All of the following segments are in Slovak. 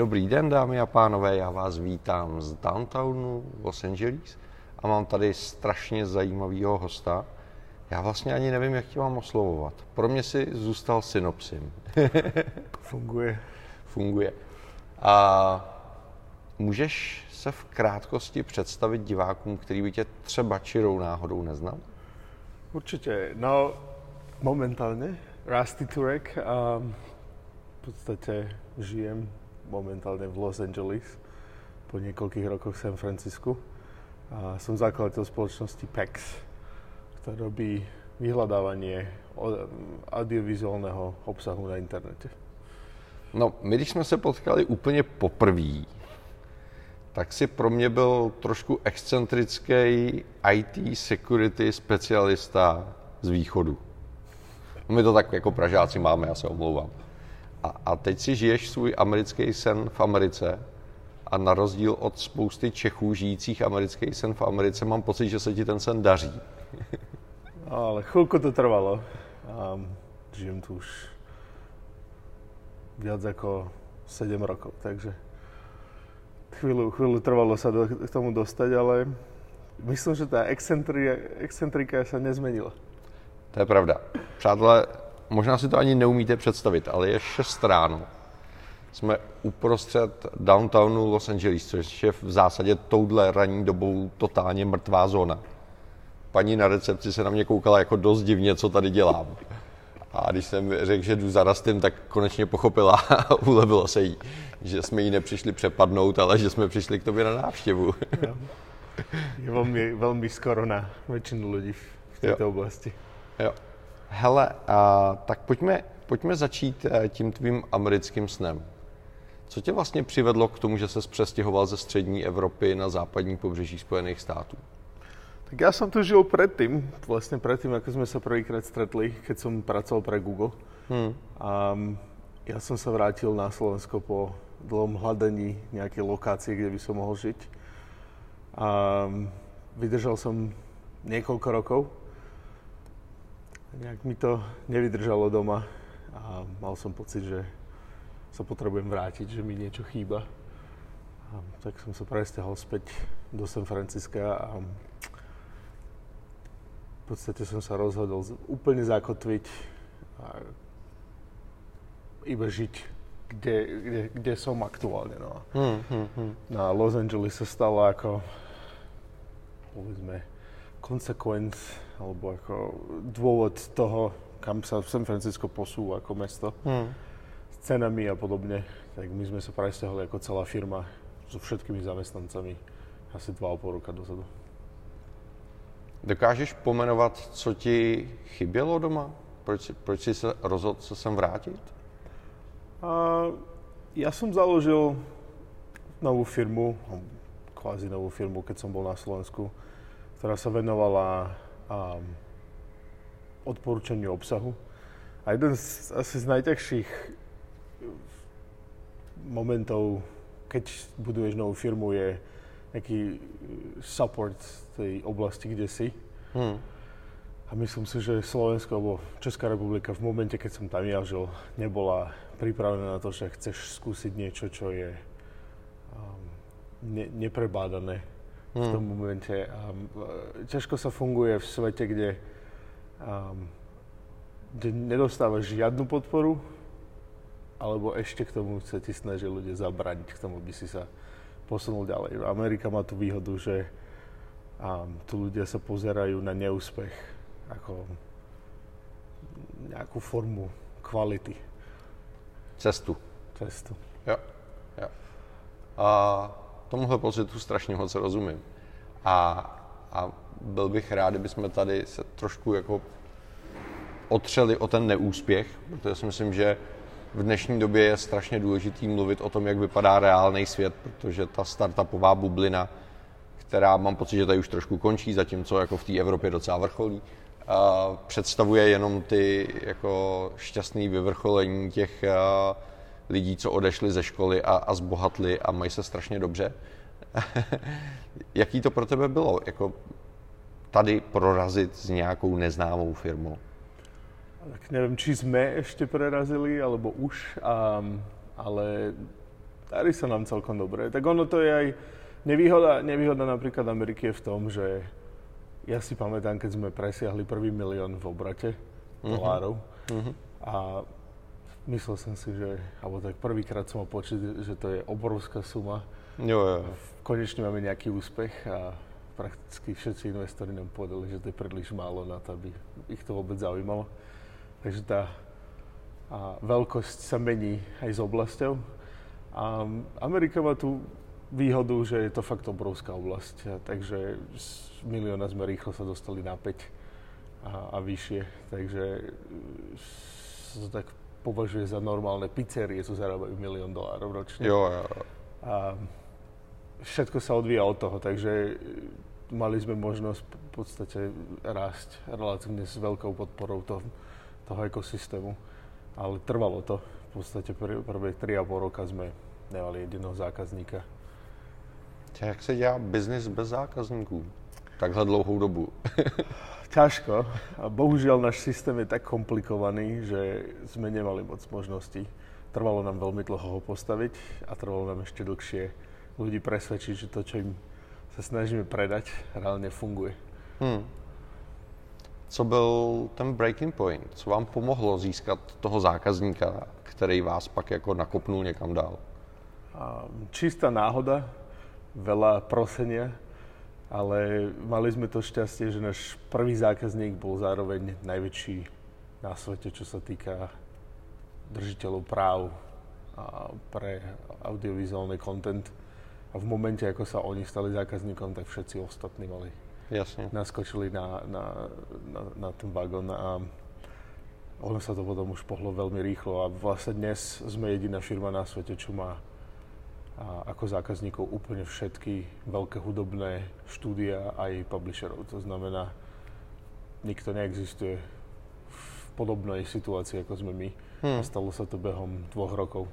Dobrý den, dámy a pánové, já vás vítám z downtownu Los Angeles a mám tady strašně zajímavého hosta. Já vlastně ani nevím, jak tě mám oslovovat. Pro mě si zůstal synopsim. Funguje. Funguje. A můžeš se v krátkosti představit divákům, který by tě třeba čirou náhodou neznal? Určite. No, momentálne Rusty Turek. A v podstate žijem momentálne v Los Angeles po niekoľkých rokoch v San Francisku. A som zakladateľ spoločnosti PEX, ktorá robí vyhľadávanie audiovizuálneho obsahu na internete. No, my když jsme se potkali úplně poprvé, tak si pro mě byl trošku excentrický IT security specialista z východu. My to tak jako Pražáci máme, já se omlouvám. A, a teď si žiješ svůj americký sen v Americe a na rozdíl od spousty Čechů žijících americký sen v Americe mám pocit, že se ti ten sen daří. Ale chvíľku to trvalo. A žijem tu už viac ako 7 rokov, takže chvíľu, chvíľu trvalo sa do, k tomu dostať, ale myslím, že tá excentrika, excentrika sa nezmenila. To je pravda. Přátelé, možná si to ani neumíte představit, ale je 6 ráno. Jsme uprostřed downtownu Los Angeles, což je v zásadě touhle ranní dobou totálně mrtvá zóna. Paní na recepci se na mě koukala jako dost divně, co tady dělám. A když jsem řekl, že jdu za Rastem, tak konečně pochopila a ulevilo se jí, že jsme jí nepřišli přepadnout, ale že jsme přišli k tobě na návštěvu. Jo. Je veľmi, veľmi skoro na väčšinu ľudí v tejto jo. oblasti. Jo. Hele, a, tak pojďme, pojďme začít eh, tím tvým americkým snem. Co tě vlastně přivedlo k tomu, že se přestěhoval ze střední Evropy na západní pobřeží Spojených států? Tak ja som tu žil predtým, vlastne predtým, ako sme sa prvýkrát stretli, keď som pracoval pre Google. Hmm. A ja som sa vrátil na Slovensko po dlhom hľadaní nejakej lokácie, kde by som mohol žiť. A vydržal som niekoľko rokov. Nejak mi to nevydržalo doma a mal som pocit, že sa potrebujem vrátiť, že mi niečo chýba. A tak som sa presťahol späť do San Francisca a podstate som sa rozhodol úplne zakotviť a iba žiť, kde, kde, kde som aktuálne. No. Hmm, hmm, hmm. No Los Angeles sa stalo ako, povedzme, konsekvenc, alebo ako dôvod toho, kam sa San Francisco posúva ako mesto. Hmm. S cenami a podobne. Tak my sme sa presťahovali ako celá firma so všetkými zamestnancami asi 2,5 roka dozadu. Dokážeš pomenovat, co ti chybělo doma? Proč, proč jsi se rozhodl se sem vrátit? Uh, ja som založil novú firmu, kvázi novú firmu, keď som bol na Slovensku, ktorá sa venovala um, odporúčaniu obsahu. A jeden z, asi z najťažších momentov, keď buduješ novú firmu, je nejaký support tej oblasti, kde si. Hmm. A myslím si, že Slovensko alebo Česká republika v momente, keď som tam ja žil, nebola pripravená na to, že chceš skúsiť niečo, čo je um, ne, neprebádané. V tom momente. Um, ťažko sa funguje v svete, kde, um, kde nedostávaš žiadnu podporu, alebo ešte k tomu sa ti snaží ľudia zabraniť k tomu, aby si sa posunul ďalej. Amerika má tú výhodu, že um, tu ľudia sa pozerajú na neúspech ako nejakú formu kvality. Cestu. Cestu. Jo. jo. A tomuhle pocitu strašně moc rozumím. A, a byl bych rád, kdyby jsme tady se trošku jako otřeli o ten neúspěch, protože si myslím, že v dnešní době je strašně důležitý mluvit o tom, jak vypadá reálný svět, protože ta startupová bublina, která mám pocit, že tady už trošku končí, zatímco jako v té Evropě docela vrcholí, představuje jenom ty jako šťastný vyvrcholení těch lidí, co odešli ze školy a, a zbohatli a mají se strašně dobře. Jaký to pro tebe bylo, jako tady prorazit s nějakou neznámou firmou? tak neviem, či sme ešte prerazili, alebo už, um, ale darí sa nám celkom dobre. Tak ono to je aj nevýhoda, nevýhoda napríklad Ameriky je v tom, že ja si pamätám, keď sme presiahli prvý milión v obrate uh-huh. dolárov uh-huh. a myslel som si, že, alebo tak prvýkrát som mal počuť, že to je obrovská suma. Jo, jo. Konečne máme nejaký úspech a prakticky všetci investori nám povedali, že to je príliš málo na to, aby ich to vôbec zaujímalo. Takže tá a veľkosť sa mení aj s oblasťou. A Amerika má tú výhodu, že je to fakt obrovská oblasť. A takže z milióna sme rýchlo sa dostali na 5 a, a vyššie. Takže sa tak považuje za normálne. Pizzerie, co zarábajú milión dolárov ročne. Jo, jo. A všetko sa odvíja od toho, takže mali sme možnosť v podstate rásť relatívne s veľkou podporou toho, toho ekosystému. Ale trvalo to. V podstate pr- prvé 3,5 roka sme nemali jediného zákazníka. Jak se dělá biznis bez zákazníků? Takhle dlouhou dobu. Ťažko. A bohužiaľ náš systém je tak komplikovaný, že sme nemali moc možností. Trvalo nám veľmi dlho ho postaviť a trvalo nám ešte dlhšie ľudí presvedčiť, že to, čo im sa snažíme predať, reálne funguje. Hmm. Co byl ten breaking point? Co vám pomohlo získat toho zákazníka, který vás pak jako nakopnul někam dál? Čistá náhoda, veľa prosenia, ale mali sme to šťastie, že náš prvý zákazník bol zároveň najväčší na svete, čo sa týka držiteľov práv pre audiovizuálny content. A v momente, ako sa oni stali zákazníkom, tak všetci ostatní mali Jasně. naskočili na, na, na, na ten vagón a ono sa to potom už pohlo veľmi rýchlo a vlastne dnes sme jediná firma na svete, čo má a ako zákazníkov úplne všetky veľké hudobné štúdia aj publisherov. To znamená, nikto neexistuje v podobnej situácii, ako sme my. Hmm. A stalo sa to behom dvoch rokov.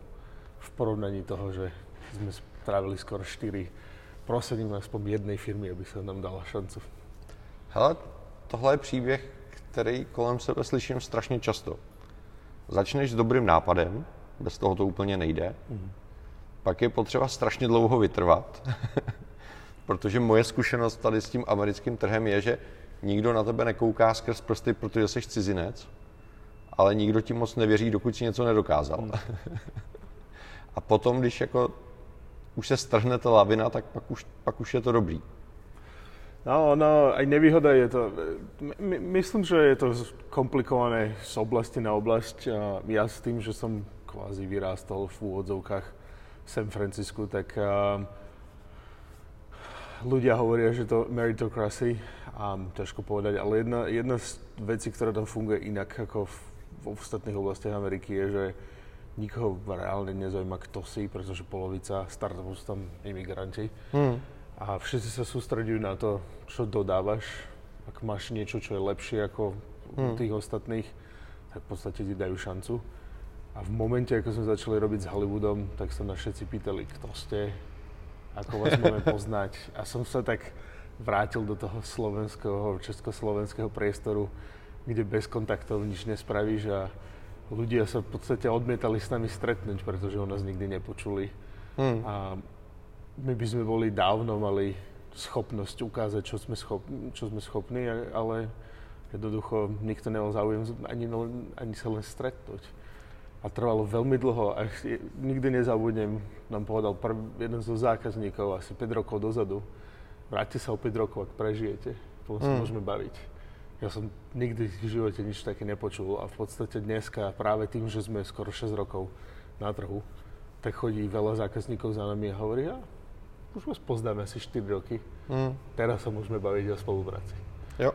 V porovnaní toho, že sme strávili skoro 4 prosením aspoň jednej firmy, aby sa nám dala šancu. Hele, tohle je příběh, který kolem sebe slyším strašně často. Začneš s dobrým nápadem, bez toho to úplně nejde. Mm. Pak je potřeba strašně dlouho vytrvat, protože moje zkušenost tady s tím americkým trhem je, že nikdo na tebe nekouká skrz prsty, protože jsi cizinec, ale nikdo ti moc nevěří, dokud si něco nedokázal. A potom, když jako už se strhne ta lavina, tak pak už, pak už je to dobrý. No, no, aj nevýhoda je to, my, myslím, že je to komplikované z oblasti na oblasť. Ja s tým, že som kvázi vyrástol v úvodzovkách San Francisku, tak uh, ľudia hovoria, že to meritocracy, a ťažko povedať, ale jedna, jedna z vecí, ktorá tam funguje inak ako v, v ostatných oblastiach Ameriky, je, že nikoho reálne nezaujíma, kto si, pretože polovica startupov sú tam imigranti. Mm. A všetci sa sústredujú na to, čo dodávaš. Ak máš niečo, čo je lepšie ako mm. tých ostatných, tak v podstate ti dajú šancu. A v momente, ako sme začali robiť s Hollywoodom, tak sa nás všetci pýtali, kto ste, ako vás máme poznať. A som sa tak vrátil do toho slovenského, československého priestoru, kde bez kontaktov nič nespravíš a ľudia sa v podstate odmietali s nami stretnúť, pretože o nás nikdy nepočuli. Hmm. A my by sme boli dávno mali schopnosť ukázať, čo sme, schop, čo sme schopní, ale jednoducho nikto nemal záujem ani, ani sa len stretnúť. A trvalo veľmi dlho a nikdy nezabudnem, nám povedal prv, jeden zo zákazníkov asi 5 rokov dozadu, vráťte sa o 5 rokov, ak prežijete, potom sa hmm. môžeme baviť. Ja som nikdy v živote nič také nepočul a v podstate dneska práve tým, že sme skoro 6 rokov na trhu, tak chodí veľa zákazníkov za nami a hovorí, ja, už vás poznáme asi 4 roky, mm. teraz sa môžeme baviť o spolupráci. Jo,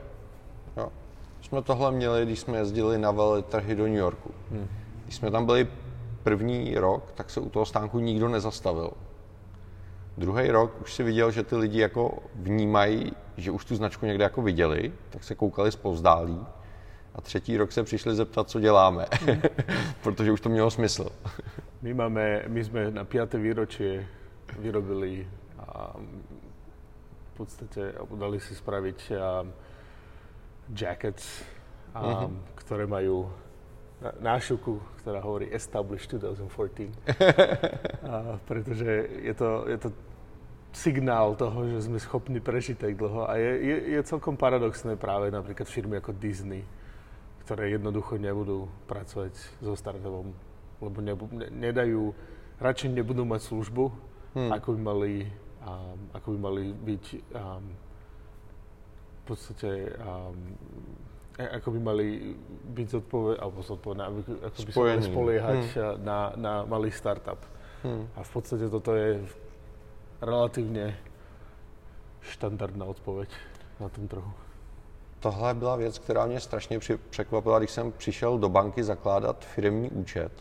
jo. Jsme tohle měli, když jsme jezdili na veletrhy do New Yorku. Mm. Když jsme tam byli první rok, tak se u toho stánku nikdo nezastavil. Druhý rok už si viděl, že ty lidi jako vnímají, že už tu značku někde jako viděli, tak se koukali zpovzdálí. A třetí rok se přišli zeptat, co děláme, protože už to mělo smysl. my, máme, my jsme na 5. výročie vyrobili a v podstate dali si spraviť a, jackets, a, mm-hmm. ktoré majú nášivku, ktorá hovorí Established 2014. a, pretože je to, je to signál toho, že sme schopní prežiť tak dlho. A je, je, je celkom paradoxné práve napríklad firmy ako Disney, ktoré jednoducho nebudú pracovať so startupom, lebo nebu, ne, nedajú, radšej nebudú mať službu, hmm. ako by mali, um, ako by mali byť um, v podstate um, ako by mali byť zodpovedné, alebo zodpovedné, ako by sa mali spoliehať hmm. na, na malý startup. Hmm. A v podstate toto je relatívne štandardná odpoveď na tom trhu. Tohle byla věc, která mě strašně překvapila, když jsem přišel do banky zakládat firmní účet,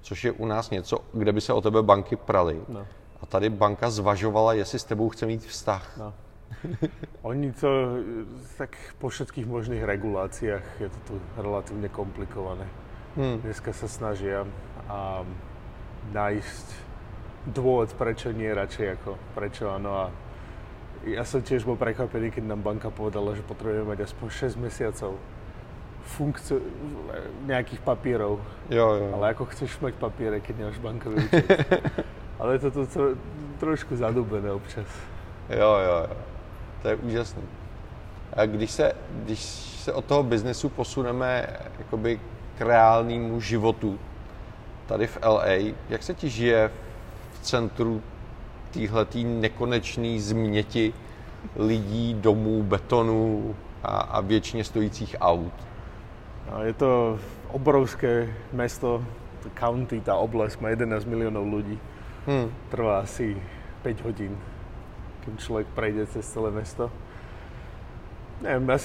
což je u nás něco, kde by se o tebe banky praly. No. A tady banka zvažovala, jestli s tebou chce mít vztah. No. Oni to, tak po všetkých možných reguláciách je to tu relatívne komplikované. Hmm. Dneska sa snažia a nájsť dôvod, prečo nie radšej ako prečo áno. A ja som tiež bol prekvapený, keď nám banka povedala, že potrebujeme mať aspoň 6 mesiacov funkciu nejakých papierov. Jo, jo. Ale ako chceš mať papiere, keď nemáš bankový účet? Ale je to tu tro, trošku zadúbené občas. Jo, jo, jo. To je úžasné. A když se, když se od toho biznesu posuneme jakoby k reálnému životu tady v LA, jak se ti žije v centru téhletý nekonečný změti lidí, domů, betonu a, a většině stojících aut? Je to obrovské mesto, to county, tá oblasť má 11 miliónov ľudí. Hmm. Trvá asi 5 hodín kým človek prejde cez celé mesto. Neviem, ja,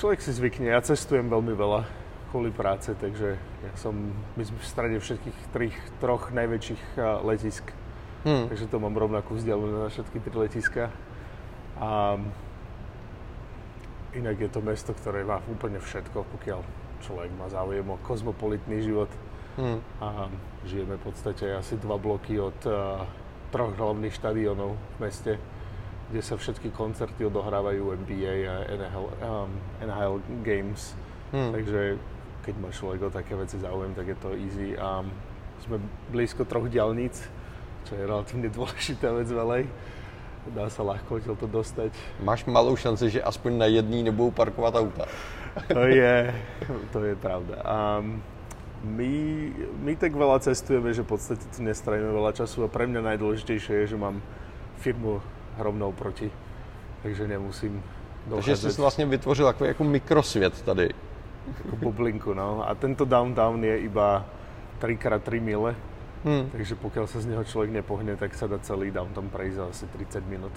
človek si zvykne, ja cestujem veľmi veľa kvôli práce, takže ja som, my sme v strede všetkých trých, troch najväčších letisk, hmm. takže to mám rovnakú vzdialenosť na všetky tri letiska. A inak je to mesto, ktoré má úplne všetko, pokiaľ človek má záujem o kozmopolitný život. Hmm. A žijeme v podstate asi dva bloky od uh, troch hlavných štadionov v meste kde sa všetky koncerty odohrávajú NBA a NHL, um, NHL Games. Hmm. Takže keď má človek o také veci záujem, tak je to easy. A sme blízko troch diálnic, čo je relatívne dôležitá vec velej. Dá sa ľahko to dostať. Máš malou šanci, že aspoň na jedný nebudú parkovať auta. to je, to je pravda. Um, my, my tak veľa cestujeme, že v podstate tu nestrajíme veľa času a pre mňa najdôležitejšie je, že mám firmu rovnou proti, takže nemusím dochádzať. Takže jsi vlastně vytvořil takový jako mikrosvět tady. Jako bublinku, no. A tento downtown je iba 3x3 mile, hmm. takže pokiaľ sa z neho človek nepohne, tak sa dá celý downtown prejsť za asi 30 minut.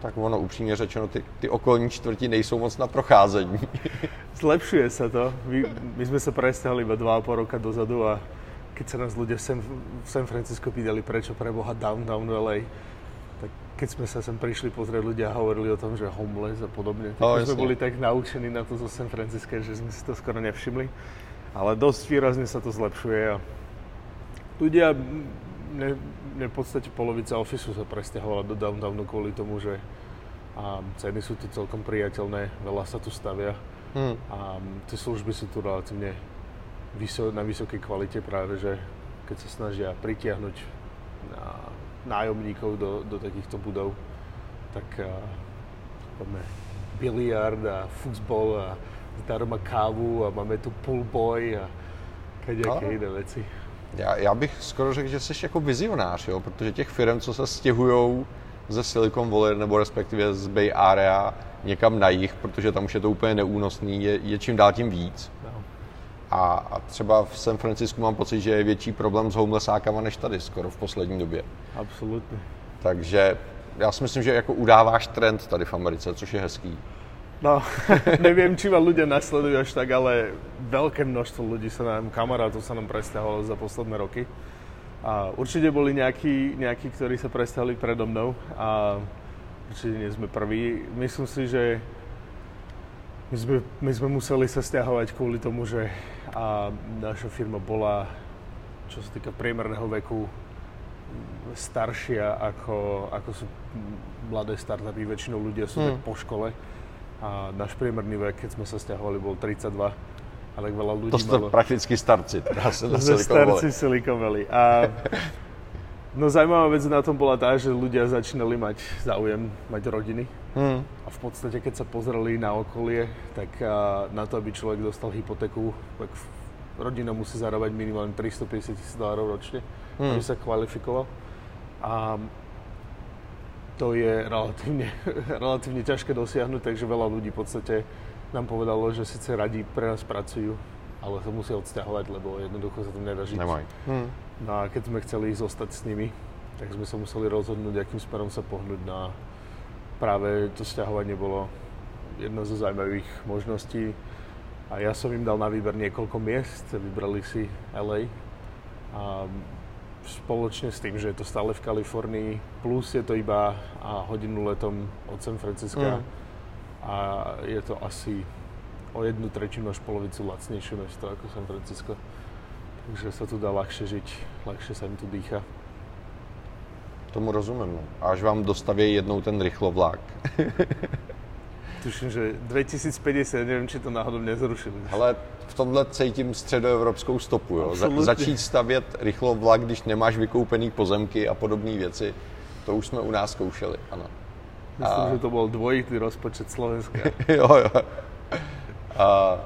Tak ono upřímně řečeno, ty, ty okolní čtvrti nejsou moc na procházení. Zlepšuje sa to. My, my sme sa presťahli iba 2,5 roka dozadu a keď sa nás ľudia v San, v San Francisco pýtali, prečo preboha downtown LA, keď sme sa sem prišli pozrieť, ľudia hovorili o tom, že homeless a podobne. Tak oh, sme boli tak naučení na to zo San Francisca, že sme si to skoro nevšimli. Ale dosť výrazne sa to zlepšuje a ľudia, ne, ne v podstate polovica ofisu sa presťahovala do downtownu kvôli tomu, že a ceny sú tu celkom priateľné, veľa sa tu stavia hmm. a tie služby sú tu relatívne vyso, na vysokej kvalite práve, že keď sa snažia pritiahnuť nájomníkov do, do takýchto budov, tak uh, máme biliard a futbol a zdarma kávu a máme tu boy a kadejaké jiné věci. Já, já bych skoro řekl, že jsi jako vizionář, jo? protože těch firm, co se stěhují ze Silicon Valley nebo respektive z Bay Area někam na jich, protože tam už je to úplně neúnosný, je, je čím dál tím víc. A, a třeba v San Francisku mám pocit, že je větší problém s homelessákama než tady skoro v poslední době. Absolutně. Takže já si myslím, že jako udáváš trend tady v Americe, což je hezký. No, neviem, či ma ľudia nasledujú až tak, ale veľké množstvo ľudí sa nám, kamarátov sa nám presťahovalo za posledné roky. A určite boli nejakí, nejakí, ktorí sa presťahovali predo mnou a určite nie sme prví. Myslím si, že my sme, my sme museli sa stiahovať kvôli tomu, že a naša firma bola, čo sa týka priemerného veku, staršia ako, ako sú mladé startupy. Väčšinou ľudia sú hmm. tak po škole. A náš priemerný vek, keď sme sa stiahovali, bol 32. A tak veľa ľudí To sú malo... prakticky starci, sa na Silicon Valley. starci Silicon Valley. A no zaujímavá vec na tom bola tá, že ľudia začínali mať záujem mať rodiny. Hmm. A v podstate, keď sa pozreli na okolie, tak a, na to, aby človek dostal hypotéku, tak rodina musí zarábať minimálne 350 tisíc dolárov ročne, aby sa kvalifikoval. A to je relatívne, relatívne ťažké dosiahnuť, takže veľa ľudí v podstate nám povedalo, že síce radi pre nás pracujú, ale sa musia odsťahovať, lebo jednoducho sa tam nedá žiť. Nemají. Hmm. No a keď sme chceli zostať s nimi, tak sme sa museli rozhodnúť, akým smerom sa pohnúť na práve to sťahovanie bolo jedna zo zaujímavých možností. A ja som im dal na výber niekoľko miest, vybrali si LA. A spoločne s tým, že je to stále v Kalifornii, plus je to iba a hodinu letom od San Francisca. Mm. A je to asi o jednu tretinu až polovicu lacnejšie mesto ako San Francisco. Takže sa tu dá ľahšie žiť, ľahšie sa im tu dýcha. Tomu rozumím. No. Až vám dostaví jednou ten rychlovlák. Tuším, že 2050, neviem, či to náhodou nezrušili. Ale v tomhle cítím středoevropskou stopu. Jo. Za, Absolutně. začít stavět rychlovlak, když nemáš vykoupený pozemky a podobné věci, to už jsme u nás zkoušeli, ano. Myslím, A- že to bol dvojitý rozpočet Slovenska. jo, jo. A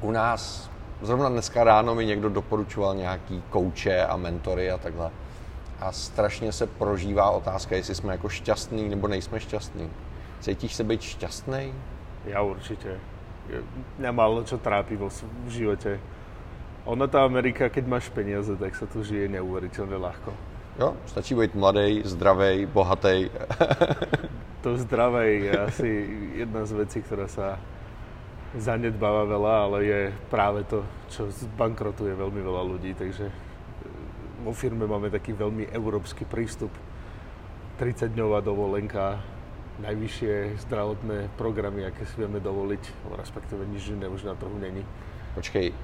u nás, zrovna dneska ráno mi někdo doporučoval nějaký kouče a mentory a takhle. A strašně se prožívá otázka, jestli jsme jako šťastný nebo nejsme šťastný. Cítíš se být šťastný? Ja určite. Je- Mňa málo čo trápi vo v živote. Ona tá Amerika, keď máš peniaze, tak sa tu žije neuveriteľne ľahko. Jo, stačí být mladý, zdravý, bohatý. To zdravé je asi jedna z vecí, ktorá sa zanedbáva veľa, ale je práve to, čo zbankrotuje veľmi veľa ľudí. Takže e, vo firme máme taký veľmi európsky prístup. 30-dňová dovolenka, najvyššie zdravotné programy, aké si vieme dovoliť, respektíve nič iné už na trhu není. Počkej,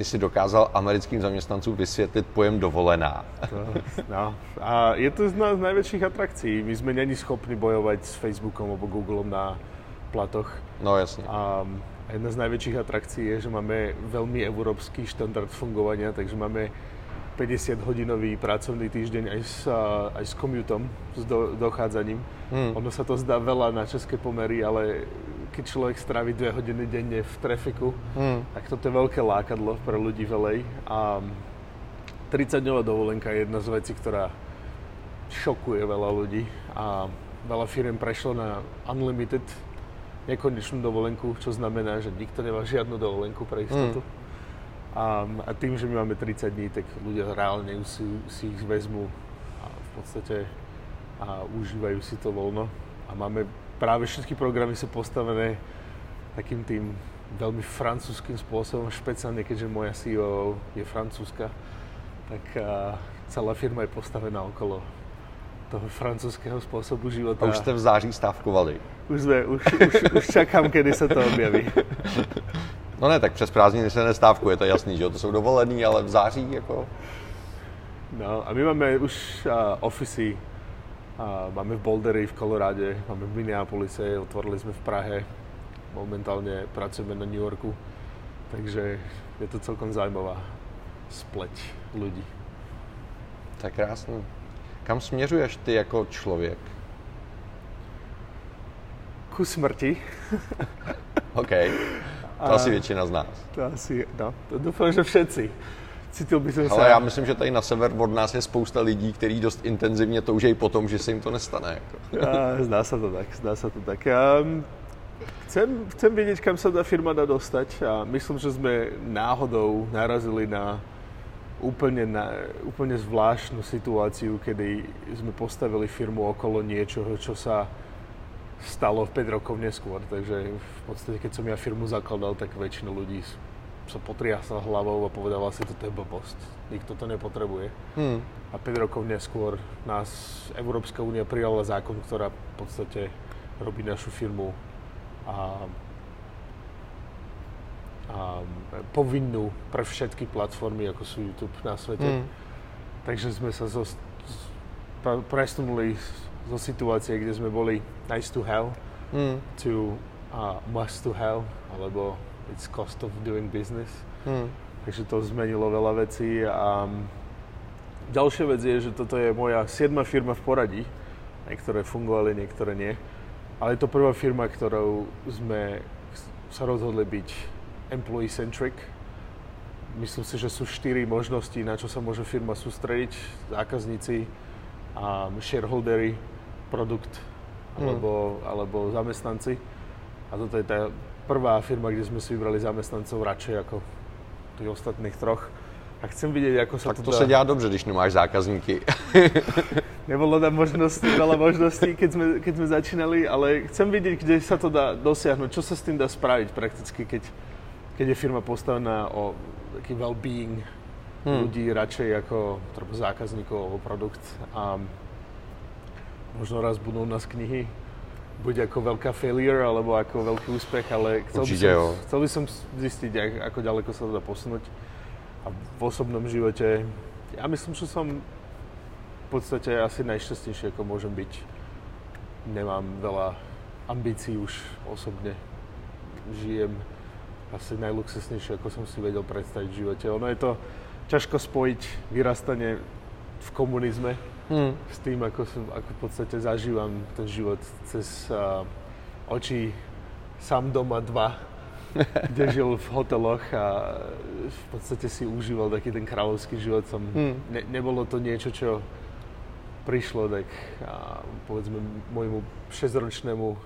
ty si dokázal americkým zaměstnancům vysvětlit pojem dovolená. To, no. A je to jedna z najväčších atrakcií. My sme není schopní bojovať s Facebookom alebo Googlem na platoch. No jasně. A jedna z najväčších atrakcií je, že máme veľmi európsky štandard fungovania, takže máme 50-hodinový pracovný týždeň aj s, aj s commutom, s do, dochádzaním. Hmm. Ono sa to zdá veľa na české pomery, ale keď človek strávi dve hodiny denne v trafiku, Hmm. tak toto je veľké lákadlo pre ľudí v LA. A 30-dňová dovolenka je jedna z vecí, ktorá šokuje veľa ľudí a veľa firiem prešlo na unlimited nekonečnú dovolenku, čo znamená, že nikto nemá žiadnu dovolenku pre istotu. A, a tým, že my máme 30 dní, tak ľudia reálne si, si ich vezmú a v podstate a užívajú si to voľno. A máme práve všetky programy sú postavené takým tým veľmi francúzským spôsobom, špeciálne keďže moja CEO je francúzska, tak celá firma je postavená okolo toho francúzského spôsobu života. A už jste v září stávkovali. už, sme, už, už, už čakám, kedy sa to objaví. No ne, tak přes prázdniny se nestávkuje, to je jasný, že jo, to jsou dovolený, ale v září jako... No a my máme už uh, ofisy, uh, máme v Bouldery, v Koloráde, máme v Minneapolise, otvorili sme v Prahe, momentálne pracujeme na New Yorku, takže je to celkom zaujímavá spleť. To je krásný. Kam směřuješ ty jako člověk? Ku smrti, OK. To asi většina z nás. to asi, no, to dúfam, že všetci. Cítil by som sa... Ale já myslím, že tady na sever od nás je spousta lidí, kteří dost intenzivně toužejí po tom, že se jim to nestane. Jako. A, zdá sa to tak, zdá sa to tak. A, chcem, chcem vedieť, kam sa tá firma dá dostať a myslím, že sme náhodou narazili na úplne, na, úplne zvláštnu situáciu, kedy sme postavili firmu okolo niečoho, čo sa stalo 5 rokov neskôr. Takže v podstate, keď som ja firmu zakladal, tak väčšina ľudí sa potriasla hlavou a povedala si, toto je blbosť. Nikto to nepotrebuje. Hmm. A 5 rokov neskôr nás Európska únia prijala zákon, ktorá v podstate robí našu firmu a, a povinnú pre všetky platformy, ako sú YouTube na svete. Hmm. Takže sme sa zo, presunuli zo situácie, kde sme boli nice to have Hmm. to uh, must to have, alebo it's cost of doing business. Hmm. Takže to zmenilo veľa vecí a ďalšia vec je, že toto je moja siedma firma v poradí. Niektoré fungovali, niektoré nie. Ale je to prvá firma, ktorou sme sa rozhodli byť employee-centric. Myslím si, že sú štyri možnosti, na čo sa môže firma sústrediť. Zákazníci, um, shareholdery, produkt mm. alebo, alebo zamestnanci. A toto je tá prvá firma, kde sme si vybrali zamestnancov radšej ako tých ostatných troch. A chcem vidieť, ako sa tak to... to sa dělá dobře, když nemáš zákazníky. Nebolo tam možností, veľa možností, keď sme, keď sme začínali, ale chcem vidieť, kde sa to dá dosiahnuť, čo sa s tým dá spraviť prakticky, keď, keď je firma postavená o taký well-being hmm. ľudí radšej ako zákazníkov alebo produkt. A možno raz budú u nás knihy, buď ako veľká failure, alebo ako veľký úspech, ale chcel by, som, chcel by som zistiť, ako ďaleko sa to dá posunúť. A v osobnom živote, ja myslím, že som v podstate asi najšťastnejší, ako môžem byť. Nemám veľa ambícií už osobne. Žijem asi najluxusnejšie, ako som si vedel predstaviť v živote. Ono je to ťažko spojiť vyrastanie v komunizme hmm. s tým, ako, som, ako v podstate zažívam ten život cez uh, oči sám doma dva kde žil v hoteloch a v podstate si užíval taký ten kráľovský život. Som, hmm. ne, nebolo to niečo, čo prišlo tak a povedzme môjmu 6-ročnému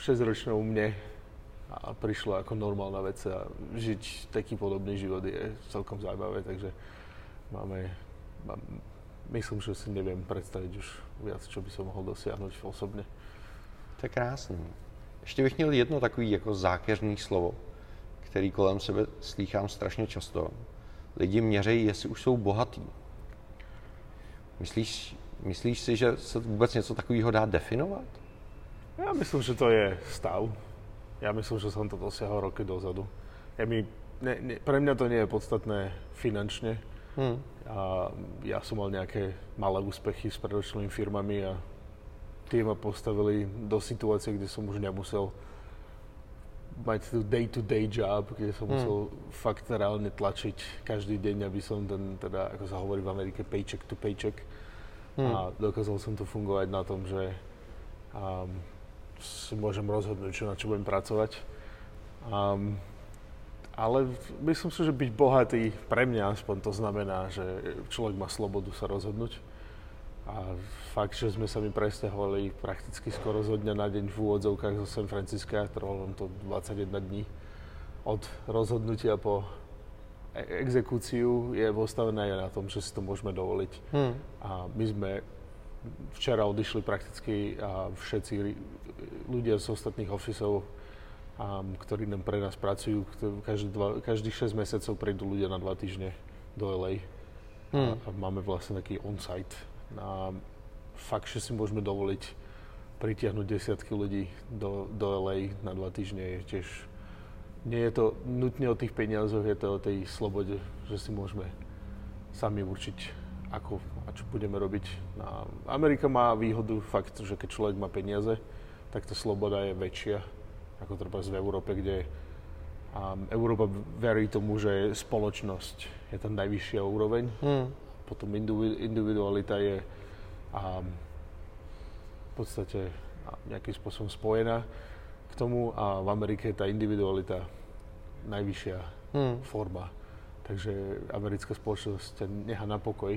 6-ročnému mne a prišlo ako normálna vec a žiť taký podobný život je celkom zaujímavé, takže máme, mám, myslím, že si neviem predstaviť už viac, čo by som mohol dosiahnuť osobne. To je krásný. Ještě bych měl jedno takový jako zákeřný slovo, který kolem sebe slýchám strašně často. Lidi měřejí, jestli už jsou bohatý. Myslíš, myslíš si, že se vůbec něco takového dá definovat? Já myslím, že to je stav. Ja myslím, že som to dosiahol roky dozadu. Ja mi, ne, ne, pre mňa to nie je podstatné finančne. Hmm. A ja som mal nejaké malé úspechy s predošlými firmami a tie ma postavili do situácie, kde som už nemusel mať tu day-to-day job, kde som hmm. musel fakt reálne tlačiť každý deň, aby som ten, teda, ako sa hovorí v Amerike, paycheck to paycheck. Hmm. A dokázal som to fungovať na tom, že um, si môžem rozhodnúť, čo na čo budem pracovať. Um, ale myslím si, že byť bohatý pre mňa aspoň to znamená, že človek má slobodu sa rozhodnúť a fakt, že sme sa mi presťahovali prakticky skoro zo dňa na deň v úvodzovkách zo San Francisca, trvalo nám to 21 dní. Od rozhodnutia po e- exekúciu je postavené aj na tom, že si to môžeme dovoliť. Hmm. A my sme včera odišli prakticky všetci ľudia z ostatných ofisov, um, ktorí nám pre nás pracujú, každý dva, každých 6 mesiacov prídu ľudia na dva týždne do LA. Hmm. A, a máme vlastne taký on-site a fakt, že si môžeme dovoliť pritiahnuť desiatky ľudí do, do LA na dva týždne je tiež... Nie je to nutne o tých peniazoch, je to o tej slobode, že si môžeme sami určiť, ako a čo budeme robiť. A Amerika má výhodu fakt, že keď človek má peniaze, tak tá sloboda je väčšia ako treba v Európe, kde um, Európa verí tomu, že spoločnosť je tam najvyššia úroveň. Hmm potom individualita je um, v podstate nejakým spôsobom spojená k tomu a v Amerike je tá individualita najvyššia hmm. forma. Takže americká spoločnosť ťa nechá na pokoj,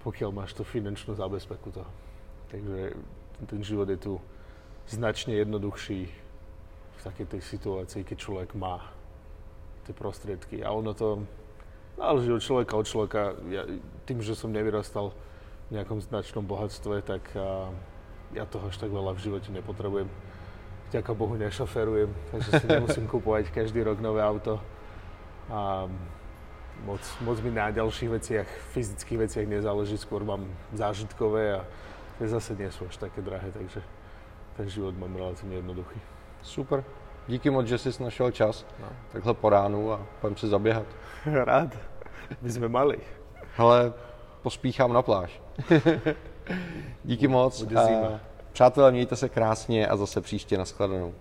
pokiaľ máš to finančnú zábezpeku toho. Takže ten život je tu značne jednoduchší v takej tej situácii, keď človek má tie prostriedky. A ono to záleží od človeka, od človeka. Ja, tým, že som nevyrastal v nejakom značnom bohatstve, tak a, ja toho až tak veľa v živote nepotrebujem. Vďaka Bohu nešoferujem, takže si nemusím kupovať každý rok nové auto. A moc, moc mi na ďalších veciach, fyzických veciach nezáleží, skôr mám zážitkové a tie zase nie sú až také drahé, takže ten život mám relatívne jednoduchý. Super. Díky moc, že jsi našel čas no. takhle po ránu a půjdem si zaběhat. Rád. My jsme mali. Hele, pospíchám na pláž. Díky moc. Přátelé, mějte se krásně a zase příště na shledanou.